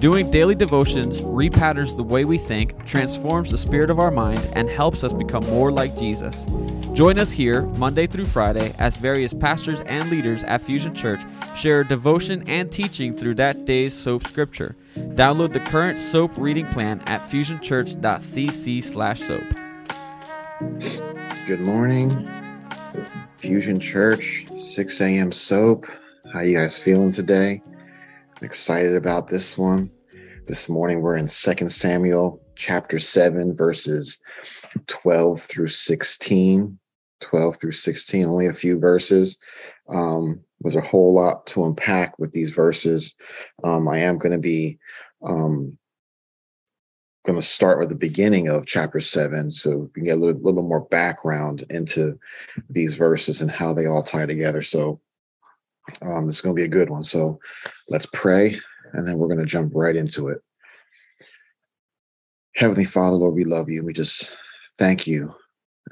Doing daily devotions repatterns the way we think, transforms the spirit of our mind, and helps us become more like Jesus. Join us here Monday through Friday as various pastors and leaders at Fusion Church share devotion and teaching through that day's soap scripture. Download the current soap reading plan at fusionchurch.cc/soap. Good morning, Fusion Church, 6 a.m. soap. How you guys feeling today? Excited about this one. This morning we're in 2 Samuel chapter 7, verses 12 through 16. 12 through 16, only a few verses. Um, there's a whole lot to unpack with these verses. Um, I am going to be um, going to start with the beginning of chapter seven, so we can get a little, little more background into these verses and how they all tie together. So um, it's going to be a good one. So let's pray, and then we're going to jump right into it. Heavenly Father, Lord, we love you. And We just thank you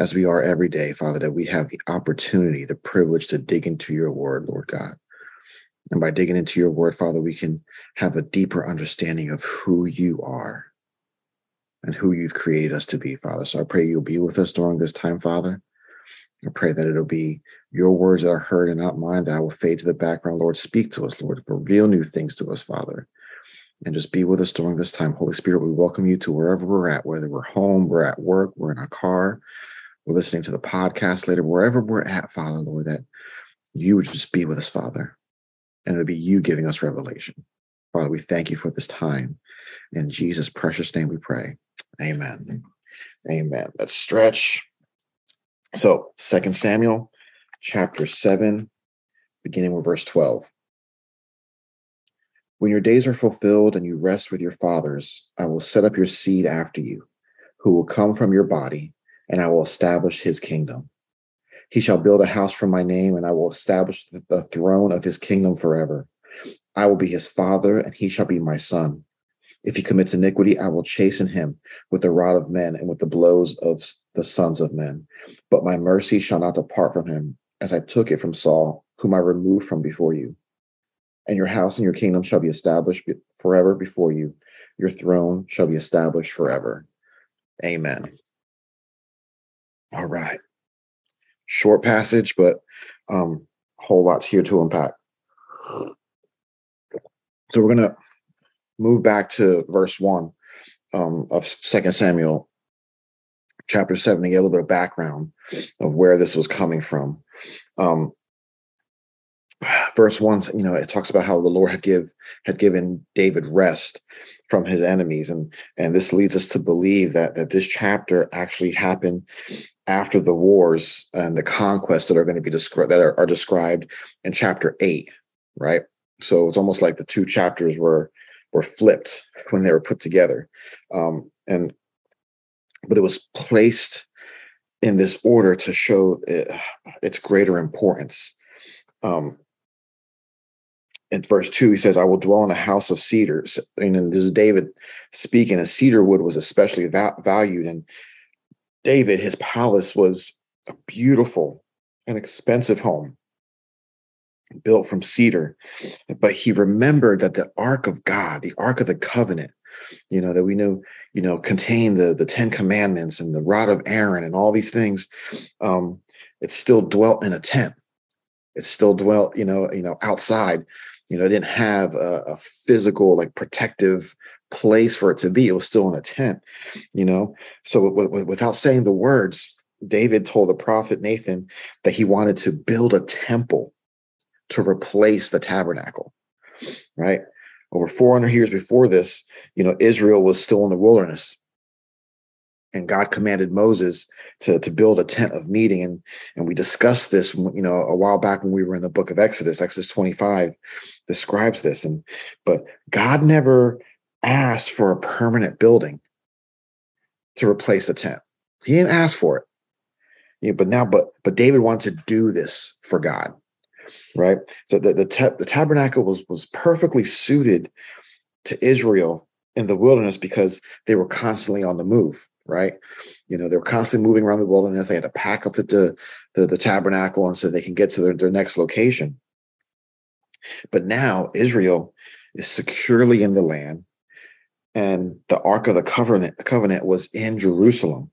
as we are every day, Father, that we have the opportunity, the privilege to dig into your word, Lord God. And by digging into your word, Father, we can have a deeper understanding of who you are and who you've created us to be, Father. So I pray you'll be with us during this time, Father. I pray that it'll be your words that are heard and not mine, that I will fade to the background. Lord, speak to us, Lord. Reveal new things to us, Father. And just be with us during this time. Holy Spirit, we welcome you to wherever we're at, whether we're home, we're at work, we're in our car, we're listening to the podcast later, wherever we're at, Father, Lord, that you would just be with us, Father. And it would be you giving us revelation. Father, we thank you for this time. In Jesus' precious name we pray. Amen. Amen. Let's stretch. So, Second Samuel chapter 7, beginning with verse 12. When your days are fulfilled and you rest with your fathers, I will set up your seed after you, who will come from your body, and I will establish his kingdom. He shall build a house for my name, and I will establish the throne of his kingdom forever. I will be his father, and he shall be my son. If he commits iniquity, I will chasten him with the rod of men and with the blows of the sons of men. But my mercy shall not depart from him, as I took it from Saul, whom I removed from before you. And your house and your kingdom shall be established forever before you. Your throne shall be established forever. Amen. All right. Short passage, but um, whole lot here to unpack. So we're to move back to verse 1 um, of Second Samuel chapter 7 to get a little bit of background of where this was coming from. Um, verse 1 you know it talks about how the lord had give had given david rest from his enemies. And and this leads us to believe that that this chapter actually happened after the wars and the conquests that are going to be described that are, are described in chapter 8 right? So it's almost like the two chapters were were flipped when they were put together. Um, and but it was placed in this order to show it, its greater importance. Um, in verse 2 he says i will dwell in a house of cedars. And this is david speaking a cedar wood was especially va- valued and david his palace was a beautiful and expensive home built from cedar but he remembered that the ark of god the ark of the covenant you know that we know you know contained the the 10 commandments and the rod of aaron and all these things um it still dwelt in a tent. It still dwelt you know you know outside. You know it didn't have a, a physical like protective place for it to be. It was still in a tent you know? So w- w- without saying the words david told the prophet nathan that he wanted to build a temple to replace the tabernacle right? Over 400 years before this you know israel was still in the wilderness. And god commanded moses to, to build a tent of meeting. And and we discussed this you know a while back when we were in the book of exodus exodus 25 describes this. And but god never asked for a permanent building to replace the tent. He didn't ask for it. Know, but now but but david wanted to do this for god right so the the, the tabernacle was was perfectly suited to israel in the wilderness because they were constantly on the move, right? You know, they were constantly moving around the wilderness. They had to pack up the the, the, the tabernacle and so they can get to their, their next location. But now Israel is securely in the land, and the Ark of the Covenant, covenant was in Jerusalem.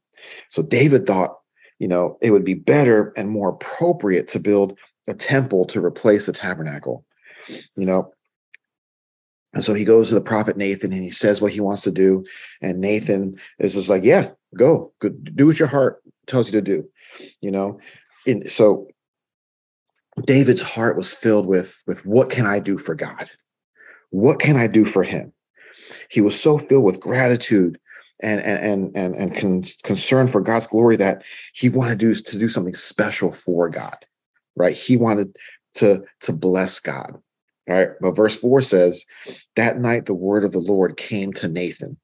So David thought, you know, it would be better and more appropriate to build a temple to replace the tabernacle. You know, and so he goes to the prophet Nathan and he says what he wants to do. And Nathan is just like, yeah, go, go do what your heart tells you to do. You know, and so David's heart was filled with, with what can I do for God? What can I do for him? He was so filled with gratitude and and and and, con- concern for God's glory that he wanted to do, to do something special for God. Right? He wanted to to bless God. All right. But verse 4 says, That night the word of the Lord came to Nathan.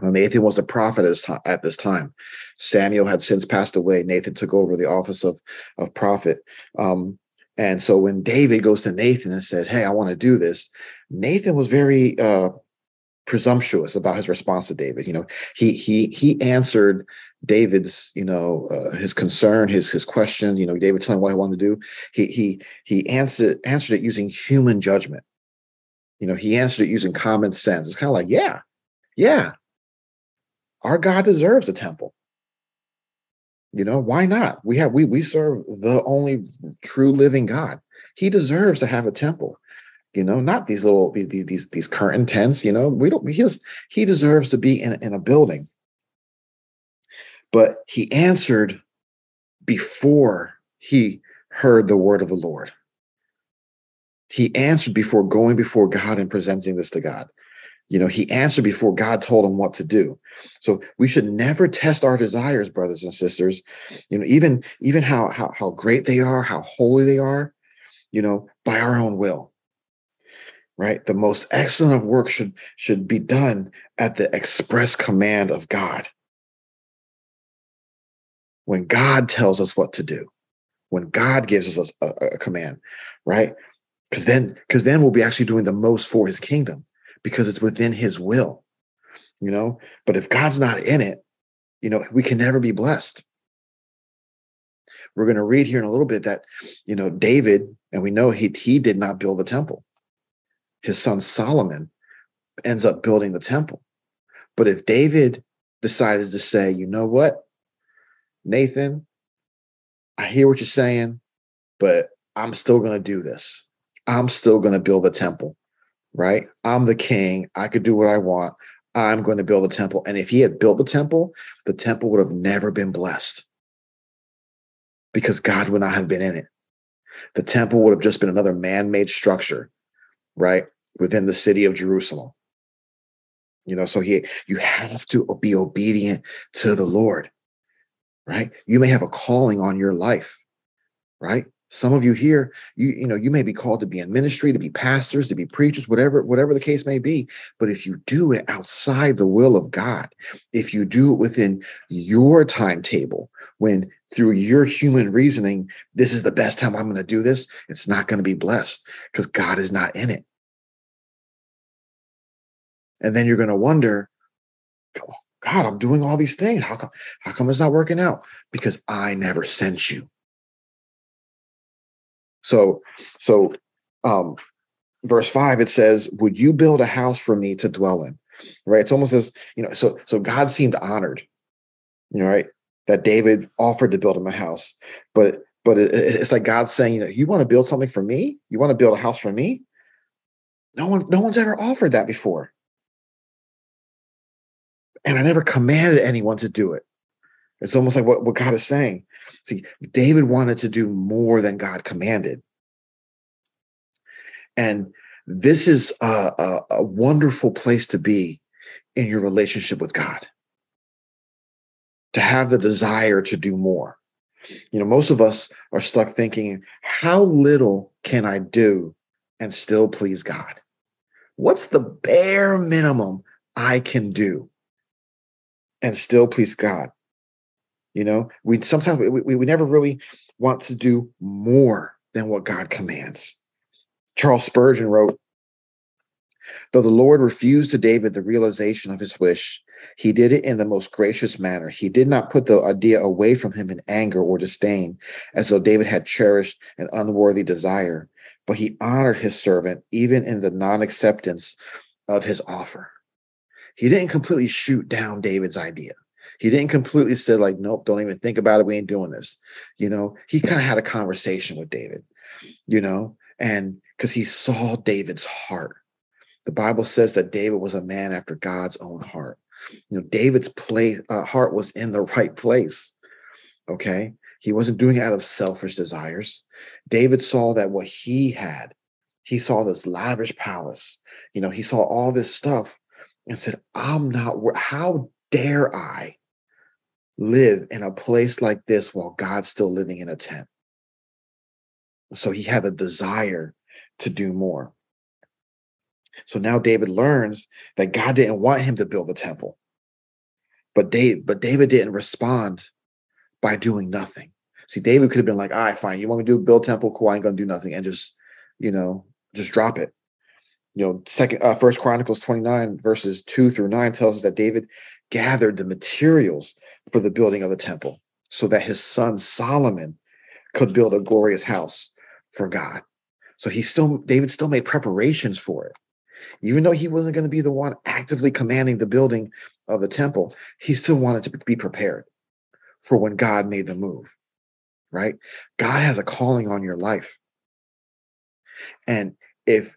And Nathan was the prophet at this time. Samuel had since passed away. Nathan took over the office of, of prophet. Um, and so when David goes to Nathan and says, Hey, I want to do this, Nathan was very uh, presumptuous about his response to David. You know, he he he answered David's, you know, uh, his concern, his his question. You know, David telling what he wanted to do. He he he answered answered it using human judgment. You know, he answered it using common sense. It's kind of like, yeah, yeah, our God deserves a temple. You know, why not? We have we we serve the only true living God. He deserves to have a temple. You know, not these little these these these curtain tents. You know, we don't. He has, he deserves to be in in a building but he answered before he heard the word of the Lord. He answered before going before God and presenting this to God. You know, he answered before God told him what to do. So we should never test our desires, brothers and sisters. You know, even even how how how great they are, how holy they are, you know, by our own will. Right? The most excellent of work should should be done at the express command of God when God tells us what to do, when God gives us a, a command, right? Because then, because then we'll be actually doing the most for His kingdom because it's within His will, you know. But if God's not in it, you know, we can never be blessed. We're going to read here in a little bit that, you know, David, and we know he he did not build the temple. His son Solomon ends up building the temple. But if David decided to say, you know what, Nathan, I hear what you're saying, but I'm still going to do this. I'm still going to build a temple, right? I'm the king. I could do what I want. I'm going to build a temple. And if he had built the temple, the temple would have never been blessed because God would not have been in it. The temple would have just been another man made structure, right? Within the city of Jerusalem. You know, so he, you have to be obedient to the Lord right? You may have a calling on your life, right? Some of you here, you you know, you may be called to be in ministry, to be pastors, to be preachers, whatever whatever the case may be. But if you do it outside the will of God, if you do it within your timetable, when through your human reasoning, this is the best time I'm going to do this, it's not going to be blessed because God is not in it. And then you're going to wonder, God, I'm doing all these things. How come, how come it's not working out? Because I never sent you. So, so um verse five, it says, Would you build a house for me to dwell in? Right. It's almost as, you know, so so God seemed honored, you know, right? That David offered to build him a house. But but it, it's like God saying, you know, you want to build something for me? You want to build a house for me? No one, no one's ever offered that before. And I never commanded anyone to do it. It's almost like what, what God is saying. See, David wanted to do more than God commanded. And this is a, a, a wonderful place to be in your relationship with God. To have the desire to do more. You know, most of us are stuck thinking, how little can I do and still please God? What's the bare minimum I can do? And still please God. You know, we sometimes we, we, never really want to do more than what God commands. Charles Spurgeon wrote, Though the Lord refused to David the realization of his wish, he did it in the most gracious manner. He did not put the idea away from him in anger or disdain, as though David had cherished an unworthy desire, but he honored his servant even in the non acceptance of his offer. He didn't completely shoot down David's idea. He didn't completely say, like, nope, don't even think about it. We ain't doing this. You know, he kind of had a conversation with David, you know, and because he saw David's heart. The Bible says that David was a man after God's own heart. You know, David's place, uh, heart was in the right place. Okay. He wasn't doing it out of selfish desires. David saw that what he had, he saw this lavish palace. You know, he saw all this stuff and said, I'm not, how dare I live in a place like this while God's still living in a tent? So he had a desire to do more. So now David learns that God didn't want him to build a temple. But Dave, but David didn't respond by doing nothing. See, David could have been like, all right, fine. You want me to do build temple? Cool, I ain't gonna do nothing and just, you know, just drop it. You know, second uh first Chronicles 29, verses 2 through 9 tells us that David gathered the materials for the building of the temple so that his son Solomon could build a glorious house for God. So he still David still made preparations for it. Even though he wasn't going to be the one actively commanding the building of the temple, he still wanted to be prepared for when God made the move, right? God has a calling on your life. And if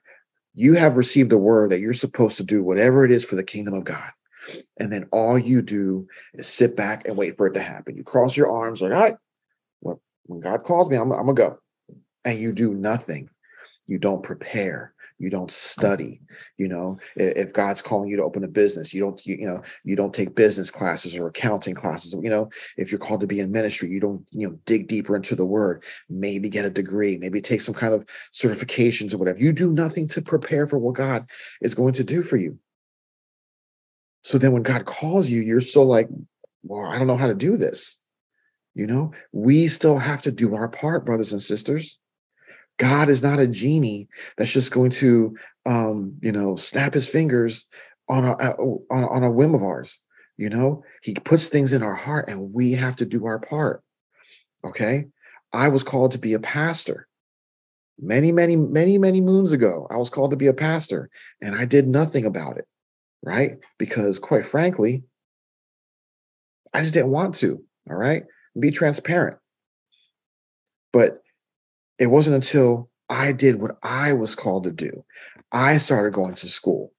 you have received a word that you're supposed to do whatever it is for the kingdom of God, and then all you do is sit back and wait for it to happen. You cross your arms, like, all right, when God calls me, I'm, I'm gonna go. And you do nothing. You don't prepare you don't mm. study you know? If god's calling you to open a business you don't you, you know you don't take business classes or accounting classes you know? If you're called to be in ministry you don't you know dig deeper into the word maybe get a degree maybe take some kind of certifications or whatever. You do nothing to prepare for what god is going to do for you. So then when god calls you you're still like well i don't know how to do this. You know? We still have to do our part brothers and sisters God is not a genie that's just going to, um, you know, snap his fingers on a, on, on a whim of ours. You know, he puts things in our heart and we have to do our part. Okay. I was called to be a pastor many, many, many, many moons ago. I was called to be a pastor and I did nothing about it. Right. Because quite frankly, I just didn't want to. All right. Be transparent. But it wasn't until I did what I was called to do. I started going to school.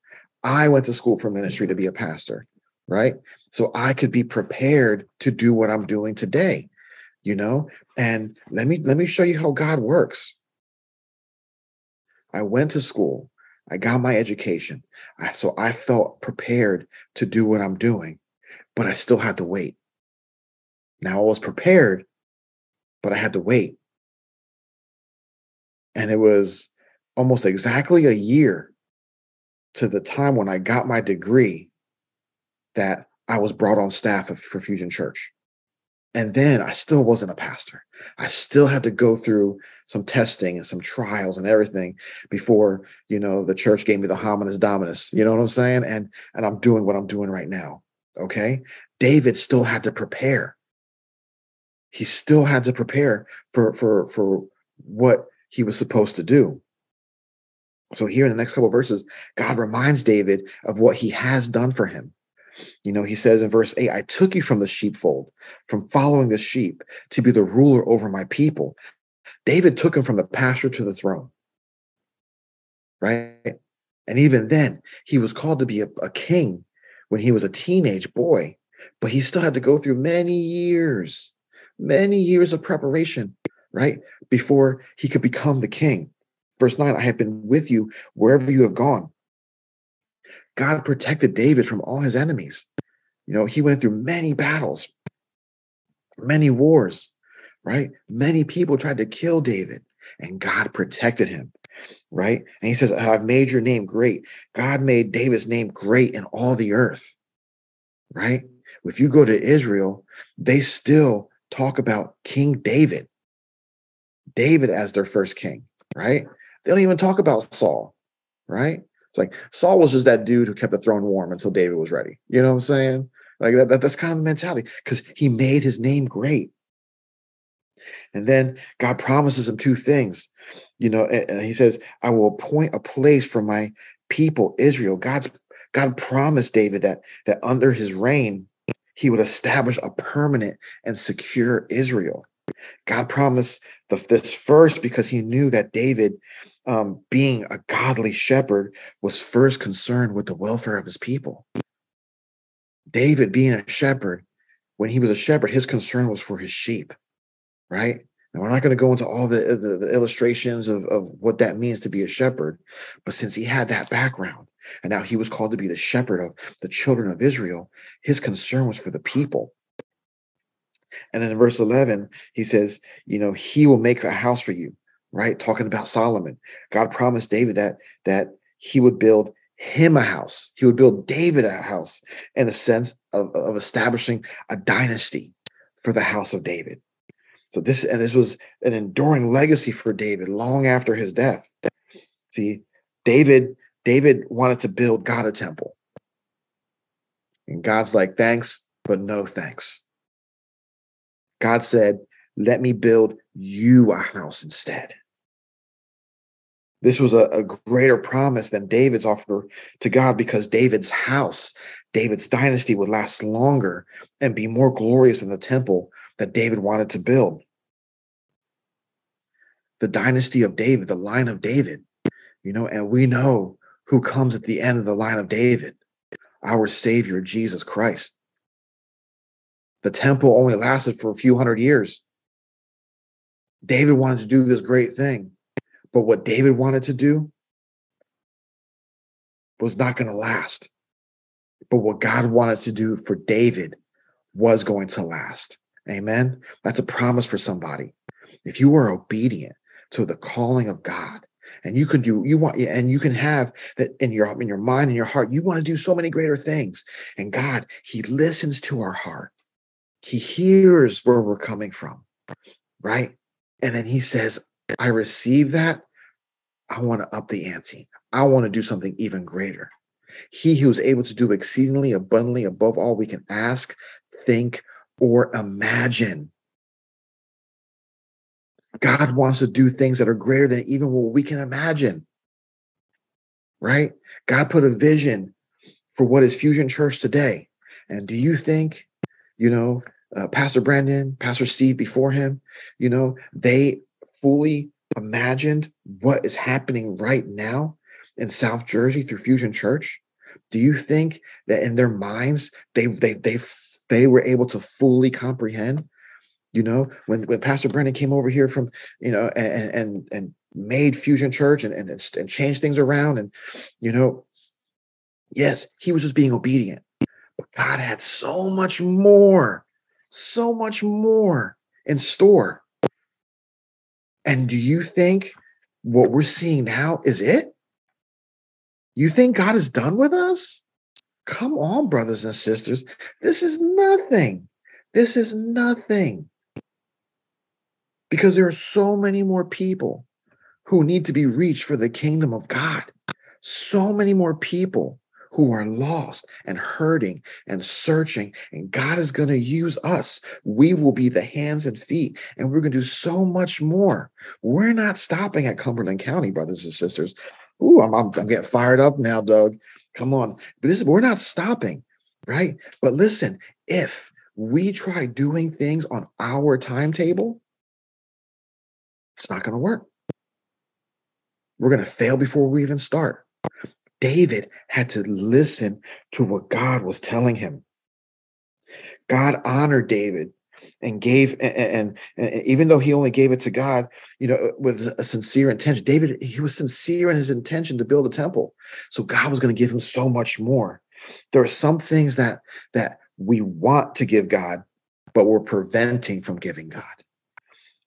I went to school for ministry to be a pastor, right? So I could be prepared to do what I'm doing today, you know? And let me let me show you how God works. I went to school. I got my education. I, so I felt prepared to do what I'm doing, but I still had to wait. Now I was prepared, but I had to wait and it was almost exactly a year to the time when I got my degree that I was brought on staff for Fusion Church. And then I still wasn't a pastor. I still had to go through some testing and some trials and everything before, you know, the church gave me the hominis dominus. You know what I'm saying? And and I'm doing what I'm doing right now. Okay. David still had to prepare. He still had to prepare for for for what he was supposed to do. So here in the next couple verses, God reminds David of what he has done for him. You know, he says in verse 8, I took you from the sheepfold, from following the sheep, to be the ruler over my people. David took him from the pasture to the throne. Right? And even then, he was called to be a, a king when he was a teenage boy, but he still had to go through many years, many years of preparation right? Before he could become the king. Verse 9 I have been with you wherever you have gone. God protected David from all his enemies. You know, he went through many battles, many wars, right? Many people tried to kill David, and God protected him, right? And he says, I've made your name great. God made David's name great in all the earth, right? If you go to Israel, they still talk about King David. David as their first king, right? They don't even talk about Saul, right? It's like Saul was just that dude who kept the throne warm until David was ready. You know what I'm saying? Like that, that that's kind of the mentality because he made his name great. And then God promises him two things. You know, he says, I will appoint a place for my people, Israel. God's God promised David that that under his reign, he would establish a permanent and secure Israel. God promised the, this first because he knew that David, um, being a godly shepherd, was first concerned with the welfare of his people. David, being a shepherd, when he was a shepherd, his concern was for his sheep, right? And we're not going to go into all the, the, the illustrations of, of what that means to be a shepherd, but since he had that background, and now he was called to be the shepherd of the children of Israel, his concern was for the people. And then in verse 11, he says, You know, he will make a house for you, right? Talking about Solomon. God promised David that, that he would build him a house. He would build David a house in a sense of, of establishing a dynasty for the house of David. So this and this was an enduring legacy for David long after his death. See, David David wanted to build God a temple. And God's like, thanks, but no thanks. God said, let me build you a house instead. This was a, a, greater promise than David's offer to God because David's house, David's dynasty would last longer and be more glorious than the temple that David wanted to build. The dynasty of David, the line of David, you know, and we know who comes at the end of the line of David, our Savior, Jesus Christ. The temple only lasted for a few hundred years. David wanted to do this great thing, but what David wanted to do was not going to last. But what God wanted to do for David was going to last. Amen. That's a promise for somebody. If you are obedient to the calling of God, and you can do you want and you can have that in your in your mind and your heart you want to do so many greater things and god he listens to our heart he hears where we're coming from right and then he says i receive that i want to up the ante i want to do something even greater he who is able to do exceedingly abundantly above all we can ask think or imagine God wants to do things that are greater than even what we can imagine. Right? God put a vision for what is Fusion Church today. And do you think, you know, uh, Pastor Brandon, Pastor Steve before him, you know, they fully imagined what is happening right now in South Jersey through Fusion Church? Do you think that in their minds they they they they were able to fully comprehend you know, when when Pastor Brennan came over here from, you know, and and and made Fusion Church and and and changed things around, and you know, yes, he was just being obedient. But God had so much more, so much more in store. And do you think what we're seeing now is it? You think God is done with us? Come on, brothers and sisters. This is nothing. This is nothing because there are so many more people who need to be reached for the kingdom of God. So many more people who are lost and hurting and searching, and God is going to use us. We will be the hands and feet, and we're going to do so much more. We're not stopping at Cumberland County, brothers and sisters. Ooh, I'm, I'm, I'm getting fired up now, Doug. Come on. But this we're not stopping, right? But listen, if we try doing things on our timetable, it's not going to work. We're going to fail before we even start. David had to listen to what God was telling him. God honored David and gave and, and, and, even though he only gave it to God, you know, with a sincere intention, David he was sincere in his intention to build a temple. So God was going to give him so much more. There are some things that that we want to give God, but we're preventing from giving God.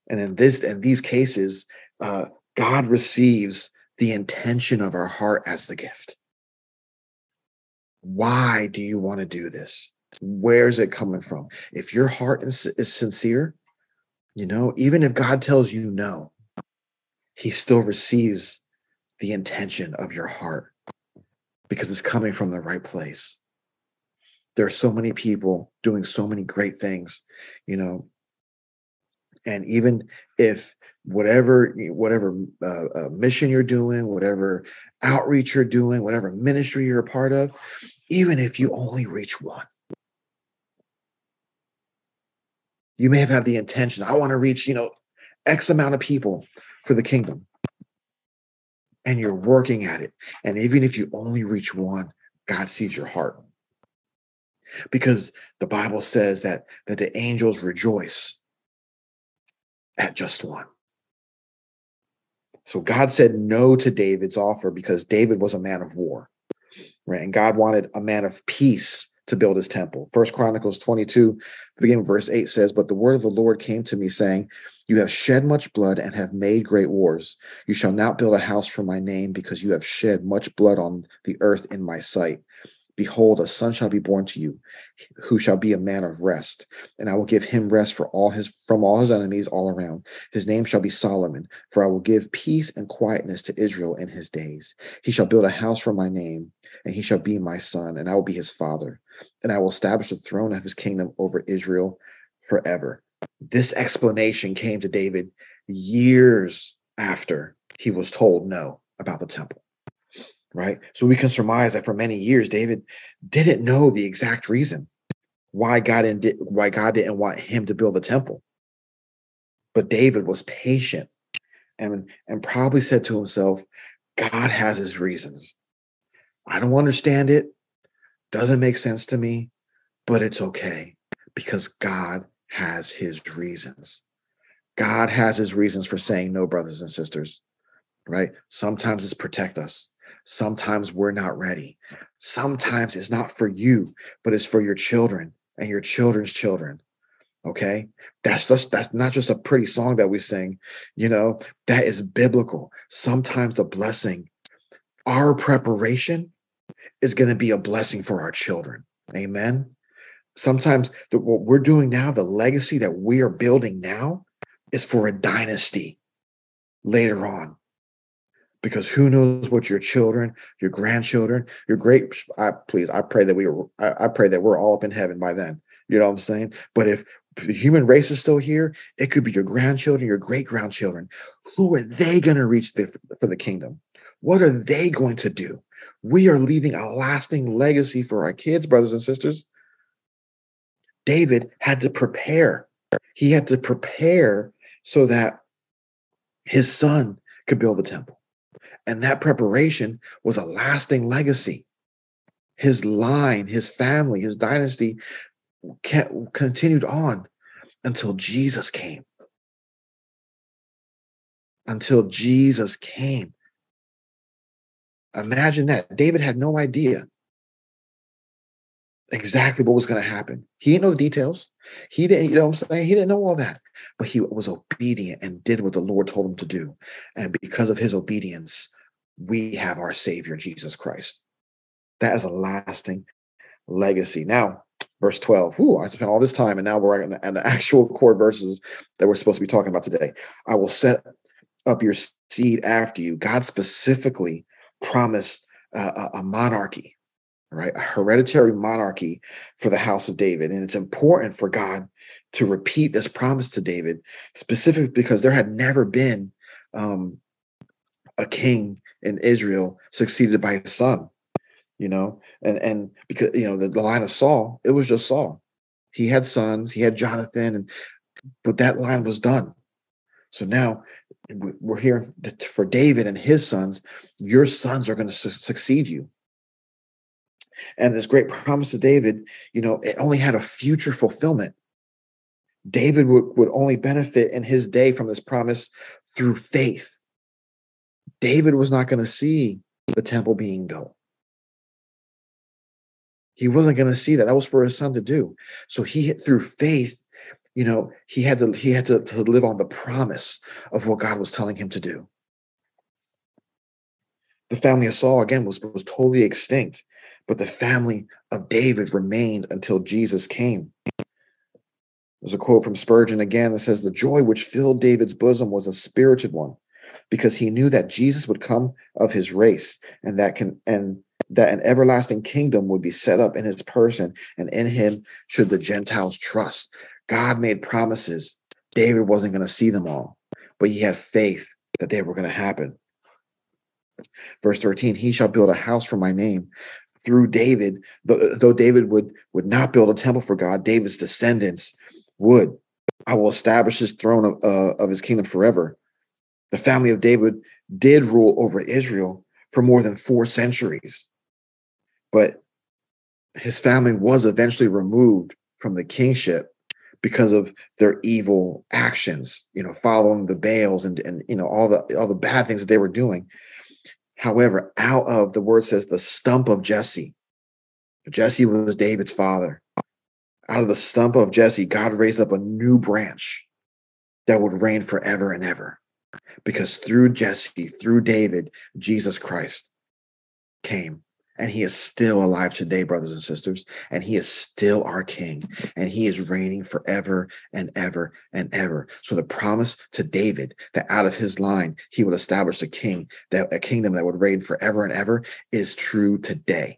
And in this in these cases, uh, God receives the intention of our heart as the gift. Why do you want to do this? Where's it coming from? If your heart is, is sincere, you know, even if God tells you no, he still receives the intention of your heart. because it's coming from the right place. There are so many people doing so many great things, you know. And even if whatever whatever uh, uh, mission you're doing, whatever outreach you're doing, whatever ministry you're a part of, even if you only reach one, you may have had the intention. I want to reach, you know, X amount of people for the kingdom and you're working at it. And even if you only reach one, God sees your heart. Because the Bible says that, that the angels rejoice at just one. So God said no to David's offer because David was a man of war, right? And God wanted a man of peace to build his temple. First Chronicles 22, beginning verse 8 says, But the word of the Lord came to me, saying, you have shed much blood and have made great wars. You shall not build a house for my name because you have shed much blood on the earth in my sight. Behold, a son shall be born to you, who shall be a man of rest, and I will give him rest for all his from all his enemies all around. His name shall be Solomon, for I will give peace and quietness to Israel in his days. He shall build a house for my name, and he shall be my son, and I will be his father, and I will establish the throne of his kingdom over Israel forever. This explanation came to David years after he was told no about the temple. Right? So we can surmise that for many years, David didn't know the exact reason why God didn't why God didn't want him to build the temple. But David was patient and, and probably said to himself, God has his reasons. I don't understand it. Doesn't make sense to me, but it's okay because God has his reasons. God has his reasons for saying no, brothers and sisters, right? Sometimes it's protect us. Sometimes we're not ready. Sometimes it's not for you, but it's for your children and your children's children. Okay. That's just that's not just a pretty song that we sing, you know, that is biblical. Sometimes the blessing, our preparation is going to be a blessing for our children. Amen sometimes the, what we're doing now, the legacy that we are building now, is for a dynasty later on. Because who knows what your children, your grandchildren, your great I, please, I pray that we are I, I pray that we're all up in heaven by then. You know what I'm saying? But if the human race is still here, it could be your grandchildren, your great grandchildren. Who are they going to reach the, for the kingdom? What are they going to do? We are leaving a lasting legacy for our kids, brothers and sisters. David had to prepare. He had to prepare so that his son could build the temple. And that preparation was a lasting legacy. His line, his family, his dynasty continued on until Jesus came. Until Jesus came. Imagine that. David had no idea exactly what was going to happen. He didn't know the details. He didn't, you know what I'm saying? He didn't know all that, but he was obedient and did what the Lord told him to do. And because of his obedience, we have our Savior, Jesus Christ. That is a lasting legacy. Now, verse 12. Ooh, I spent all this time, and now we're at the, the actual core verses that we're supposed to be talking about today. I will set up your seed after you. God specifically promised uh, a, a monarchy right? A hereditary monarchy for the house of David. And it's important for God to repeat this promise to David, specifically because there had never been um, a king in Israel succeeded by his son, you know, and and because you know the, the line of Saul, it was just Saul. He had sons, he had Jonathan, and but that line was done. So now we're here for David and his sons, your sons are going to su- succeed you and this great promise to David, you know, it only had a future fulfillment. David would, would only benefit in his day from this promise through faith. David was not going to see the temple being built. He wasn't going to see that. That was for his son to do. So he through faith, you know, he had to he had to, to live on the promise of what God was telling him to do. The family of Saul again was, was totally extinct but the family of David remained until Jesus came. There's a quote from Spurgeon again that says, The joy which filled David's bosom was a spirited one, because he knew that Jesus would come of his race, and that can and that an everlasting kingdom would be set up in his person, and in him should the Gentiles trust. God made promises. David wasn't going to see them all, but he had faith that they were going to happen. Verse 13, he shall build a house for my name through David, though, David would, would not build a temple for God, David's descendants would. I will establish his throne of, uh, of his kingdom forever. The family of David did rule over Israel for more than four centuries, but his family was eventually removed from the kingship because of their evil actions, you know, following the Baals and and you know all the all the bad things that they were doing. However, out of the word says the stump of Jesse. Jesse was David's father. Out of the stump of Jesse, God raised up a new branch that would reign forever and ever. Because through Jesse, through David, Jesus Christ came and he is still alive today, brothers and sisters. And he is still our king. And he is reigning forever and ever and ever. So the promise to David that out of his line he would establish a king, that a kingdom that would reign forever and ever is true today.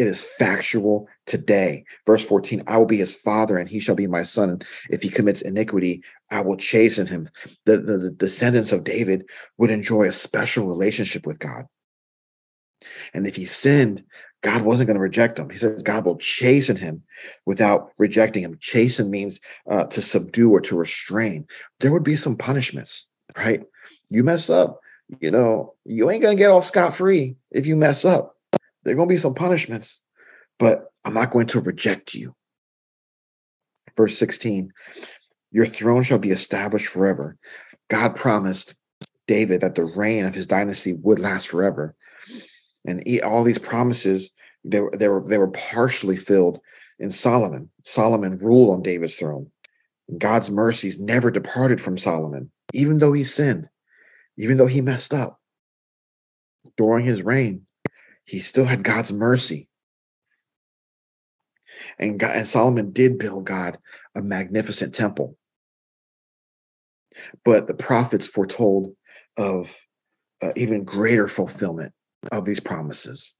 It is factual today. Verse 14 I will be his father, and he shall be my son. If he commits iniquity, I will chasten him. The, the, the descendants of David would enjoy a special relationship with God. And if he sinned, God wasn't going to reject him. He said God will chasten him without rejecting him. Chasten means uh, to subdue or to restrain. There would be some punishments, right? You mess up, you know, you ain't going to get off scot free if you mess up. There are going to be some punishments, but I'm not going to reject you. Verse 16 Your throne shall be established forever. God promised David that the reign of his dynasty would last forever and all these promises they were they were they were partially filled in Solomon. Solomon ruled on David's throne. God's mercies never departed from Solomon, even though he sinned, even though he messed up. During his reign, he still had God's mercy. And God, and Solomon did build God a magnificent temple. But the prophets foretold of uh, even greater fulfillment of these promises.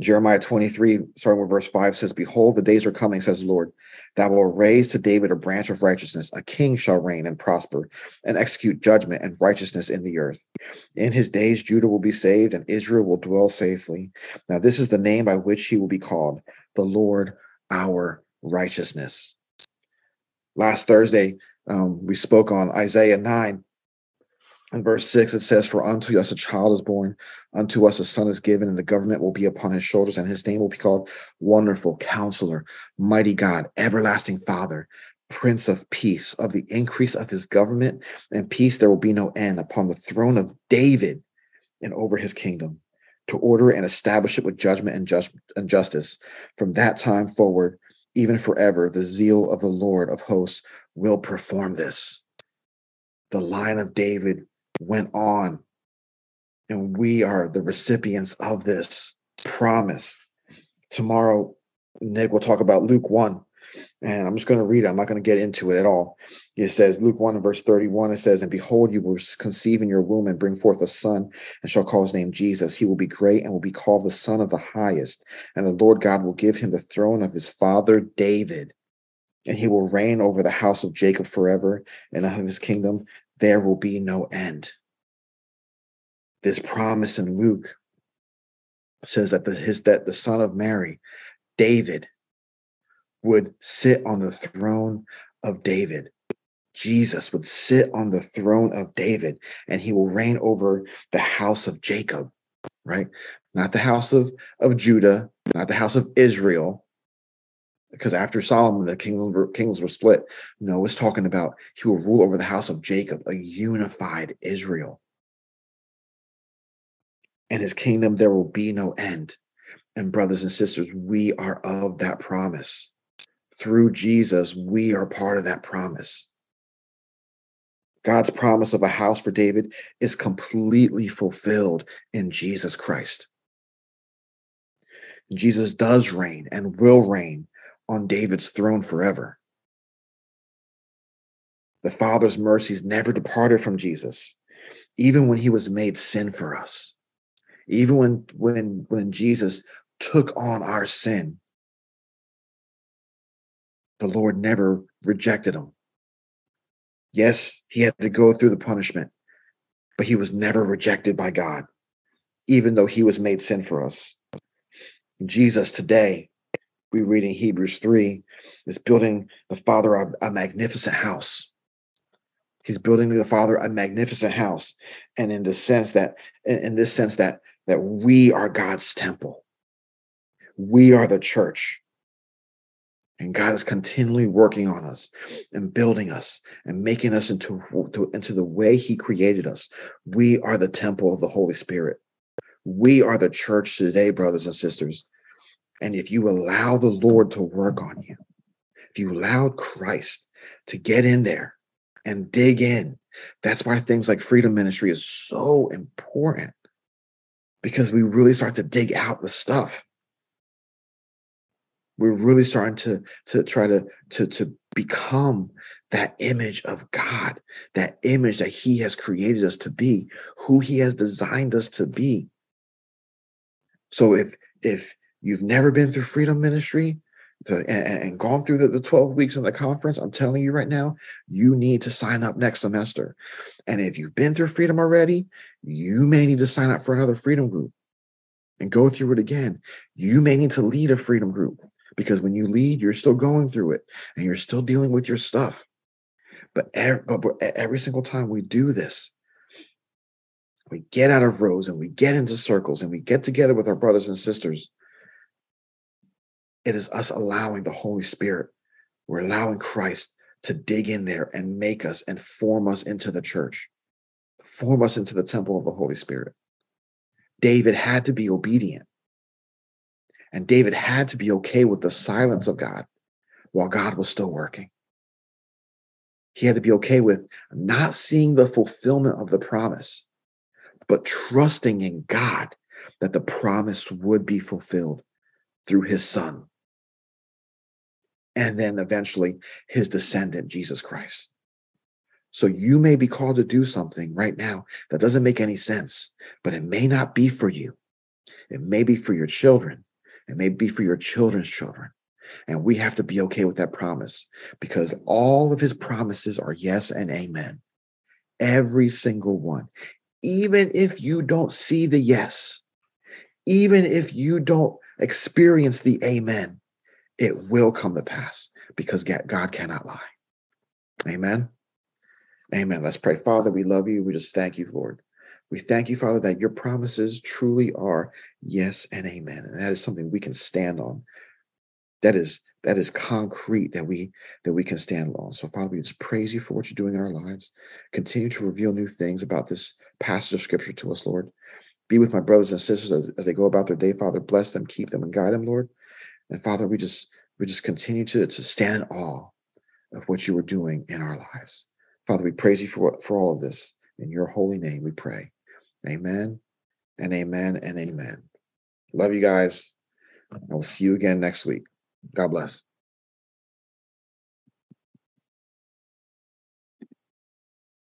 Jeremiah 23, starting with verse 5, says, Behold, the days are coming, says the Lord, that will raise to David a branch of righteousness. A king shall reign and prosper and execute judgment and righteousness in the earth. In his days, Judah will be saved and Israel will dwell safely. Now, this is the name by which he will be called, the Lord our righteousness. Last Thursday, um, we spoke on Isaiah 9, in verse 6, it says, For unto us a child is born, unto us a son is given, and the government will be upon his shoulders, and his name will be called Wonderful Counselor, Mighty God, Everlasting Father, Prince of Peace. Of the increase of his government and peace, there will be no end upon the throne of David and over his kingdom, to order and establish it with judgment and, just, and justice. From that time forward, even forever, the zeal of the Lord of hosts will perform this. The line of David went on. And we are the recipients of this promise. Tomorrow, Nick will talk about Luke 1. And I'm just going to read it. I'm not going to get into it at all. It says, Luke 1 verse 31, it says, And behold, you will conceive in your womb and bring forth a son, and shall call his name Jesus. He will be great and will be called the Son of the Highest. And the Lord God will give him the throne of his father David. And he will reign over the house of Jacob forever, and of his kingdom there will be no end. This promise in Luke says that the, his that the son of Mary, David, would sit on the throne of David. Jesus would sit on the throne of David and he will reign over the house of Jacob, right? Not the house of, of Judah, not the house of Israel, because after Solomon, the kingdoms were, kings were split. No, it's talking about he will rule over the house of Jacob, a unified Israel. And his kingdom, there will be no end. And brothers and sisters, we are of that promise. Through Jesus, we are part of that promise. God's promise of a house for David is completely fulfilled in Jesus Christ. Jesus does reign and will reign on David's throne forever. The Father's mercies never departed from Jesus, even when he was made sin for us. Even when when when Jesus took on our sin, the Lord never rejected him. Yes, he had to go through the punishment, but he was never rejected by God, even though he was made sin for us. Jesus today, we read in Hebrews 3, is building the Father a, a magnificent house. He's building the Father a magnificent house. And in the sense that, in, in this sense that that we are God's temple. We are the church. And God is continually working on us and building us and making us into, to, into the way He created us. We are the temple of the Holy Spirit. We are the church today, brothers and sisters. And if you allow the Lord to work on you, if you allow Christ to get in there and dig in, that's why things like freedom ministry is so important because we really start to dig out the stuff we're really starting to to try to to to become that image of God, that image that He has created us to be, who He has designed us to be. So if if you've never been through freedom ministry the, and, and gone through the, the 12 weeks in the conference, I'm telling you right now, you need to sign up next semester. And if you've been through freedom already, you may need to sign up for another freedom group and go through it again. You may need to lead a freedom group because when you lead, you're still going through it and you're still dealing with your stuff. But every, but every single time we do this, we get out of rows and we get into circles and we get together with our brothers and sisters. It is us allowing the Holy Spirit, we're allowing Christ to dig in there and make us and form us into the church, form us into the temple of the Holy Spirit. David had to be obedient. And David had to be okay with the silence of God while God was still working. He had to be okay with not seeing the fulfillment of the promise, but trusting in God that the promise would be fulfilled through his son. And then eventually his descendant, Jesus Christ. So you may be called to do something right now that doesn't make any sense, but it may not be for you. It may be for your children. It may be for your children's children. And we have to be okay with that promise because all of his promises are yes and amen. Every single one. Even if you don't see the yes, even if you don't experience the amen, it will come to pass because God cannot lie. Amen. Amen. Let's pray. Father, we love you. We just thank you, Lord. We thank you, Father, that your promises truly are yes and amen. And that is something we can stand on. That is that is concrete that we that we can stand on. So, Father, we just praise you for what you're doing in our lives. Continue to reveal new things about this passage of scripture to us, Lord. Be with my brothers and sisters as, as they go about their day, Father. Bless them, keep them, and guide them, Lord. And Father, we just we just continue to, to stand in awe of what you are doing in our lives. Father, we praise you for, for all of this. In your holy name we pray. Amen and amen and amen. Love you guys. I will see you again next week. God bless.